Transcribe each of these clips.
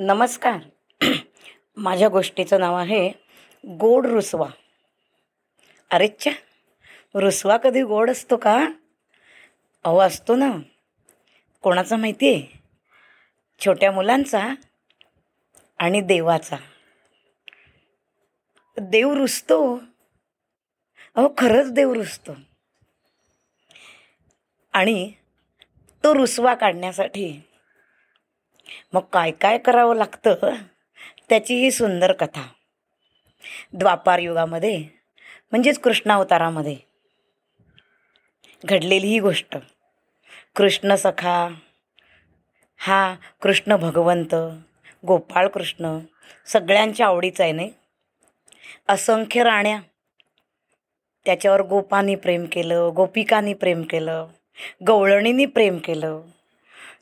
नमस्कार. माझ्या गोष्टीचं नाव आहे गोड रुसवा. अरेच्छा रुसवा कधी गोड असतो का? अहो असतो ना. कोणाचा माहिती आहे छोट्या मुलांचा आणि देवाचा. देव रुसतो. अहो खरंच देव रुसतो. आणि तो रुसवा काढण्यासाठी मग काय काय करावं लागतं? त्याची ही सुंदर कथा. द्वापार युगामध्ये म्हणजेच कृष्णावतारामध्ये घडलेली ही गोष्ट. कृष्ण सखा हा कृष्ण भगवंत गोपाळ कृष्ण सगळ्यांच्या आवडीचा आहे नाही? असंख्य राण्या त्याच्यावर गोपानी प्रेम केलं गोपिकानी प्रेम केलं गवळणींनी प्रेम केलं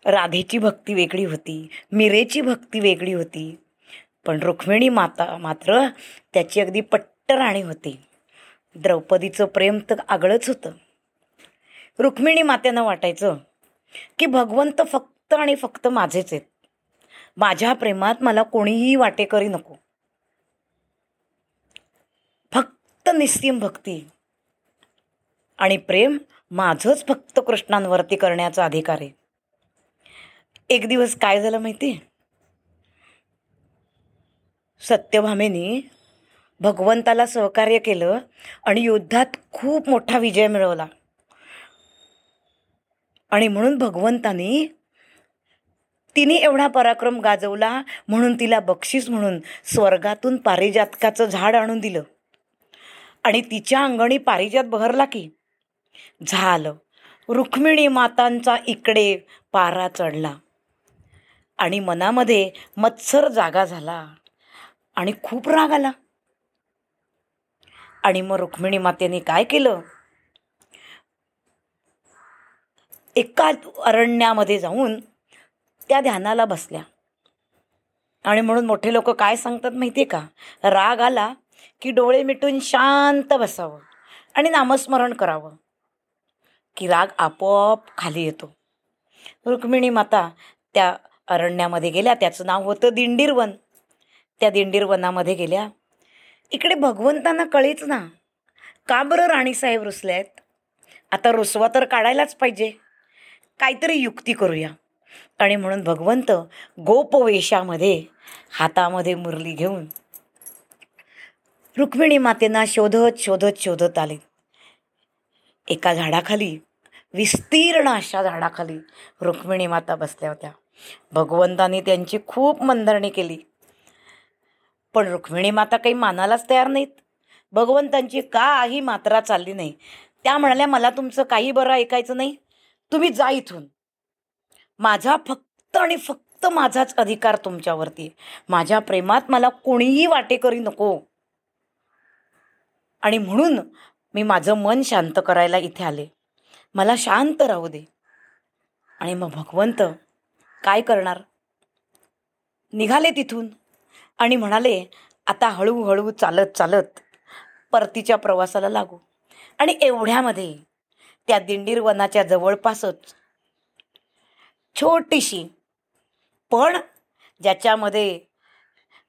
राधेची भक्ती वेगळी होती मिरेची भक्ती वेगळी होती. पण रुक्मिणी माता मात्र त्याची अगदी पट्ट राणी होती. द्रौपदीचं प्रेम तर आगळंच होतं. रुक्मिणी मातेनं वाटायचं की भगवंत फक्त आणि फक्त माझेच आहेत. माझ्या प्रेमात मला कोणीही वाटेकरी नको. फक्त निस्सीम भक्ती आणि प्रेम माझंच फक्त कृष्णांवरती करण्याचा अधिकार आहे. एक दिवस काय झालं माहिती? सत्यभामेनी भगवंताला सहकार्य केलं आणि युद्धात खूप मोठा विजय मिळवला. आणि म्हणून भगवंतानी तिने एवढा पराक्रम गाजवला म्हणून तिला बक्षीस म्हणून स्वर्गातून पारिजातकाचं झाड आणून दिलं. आणि तिच्या अंगणी पारिजात बहरला की झालं. रुक्मिणी मातांचा इकडे पारा चढला. आणि मनामध्ये मत्सर जागा झाला आणि खूप राग आला. आणि मग रुक्मिणी मातेने काय केलं? एका अरण्यामध्ये जाऊन त्या ध्यानाला बसल्या. आणि म्हणून मोठे लोक काय सांगतात माहिती आहे का? राग आला की डोळे मिटून शांत बसावं आणि नामस्मरण करावं. की राग आपोआप खाली येतो. रुक्मिणी माता त्या अरण्यामध्ये गेल्या. त्याचं नाव होतं दिंडीरवन. त्या दिंडीरवनामध्ये गेल्या. इकडे भगवंतांना कळीच ना. का बरं राणीसाहेब रुसले आहेत आता रुसवा तर काढायलाच पाहिजे. काहीतरी युक्ती करूया. आणि म्हणून भगवंत गोपवेशामध्ये हातामध्ये मुरली घेऊन रुक्मिणी मातेना शोधत शोधत शोधत आले. एका झाडाखाली विस्तीर्ण अशा झाडाखाली रुक्मिणी माता बसल्या होत्या. भगवंतानी त्यांची खूप मंदरणी केली. पण रुक्मिणी माता काही मानालाच तयार नाहीत. भगवंतांची काही मात्रा चालली नाही. त्या म्हणाल्या मला तुमचं काही बरं ऐकायचं नाही. तुम्ही जा इथून. माझा फक्त आणि फक्त माझाच अधिकार तुमच्यावरती माझ्या प्रेमात मला कोणीही वाटेकरी नको. आणि म्हणून मी माझं मन शांत करायला इथे आले. मला शांत राहू दे. आणि मग भगवंत काय करणार? निघाले तिथून आणि म्हणाले आता हळूहळू चालत चालत परतीच्या प्रवासाला लागू. आणि एवढ्यामध्ये त्या दिंडीर वनाच्या जवळपासच छोटीशी पण ज्याच्यामध्ये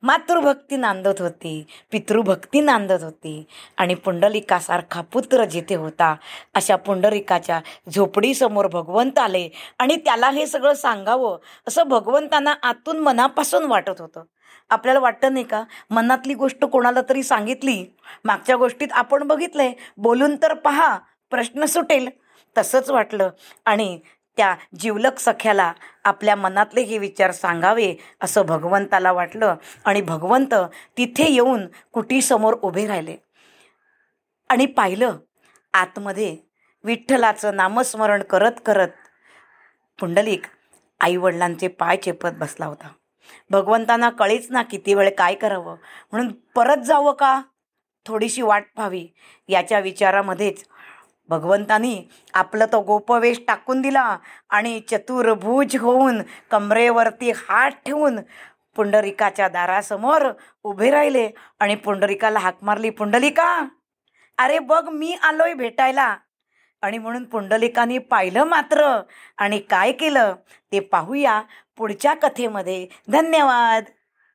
मातृभक्ती नांदत होती पितृभक्ती नांदत होती आणि पुंडलिकासारखा पुत्र जिथे होता अशा पुंडलिकाच्या झोपडीसमोर भगवंत आले आणि त्याला हे सगळं सांगावं असं भगवंतांना आतून मनापासून वाटत होतं. आपल्याला वाटतं नाही का? मनातली गोष्ट कोणाला तरी सांगितली. मागच्या गोष्टीत आपण बघितलंय. बोलून तर पहा प्रश्न सुटेल. तसंच वाटलं. आणि त्या जिवलक सख्याला आपल्या मनातले हे विचार सांगावे असं भगवंताला वाटलं आणि भगवंत तिथे येऊन कुटीसमोर उभे राहिले. आणि पाहिलं आतमध्ये विठ्ठलाचं नामस्मरण करत करत पुंडलिक आईवडिलांचे पाय चेपत बसला होता. भगवंतांना कळीच ना किती वेळ काय करावं. म्हणून परत जावं का? थोडीशी वाट पाहावी. याच्या विचारामध्येच भगवंतानी आपलं तो गोपवेश टाकून दिला आणि चतुर्भुज होऊन कमरेवरती हात ठेवून पुंडरिकाच्या दारासमोर उभे राहिले आणि पुंडरिकाला हाक मारली पुंडलिका अरे बघ मी आलोय भेटायला. आणि म्हणून पुंडलिकाने पाहिलं मात्र आणि काय केलं ते पाहूया पुढच्या कथेमध्ये. धन्यवाद.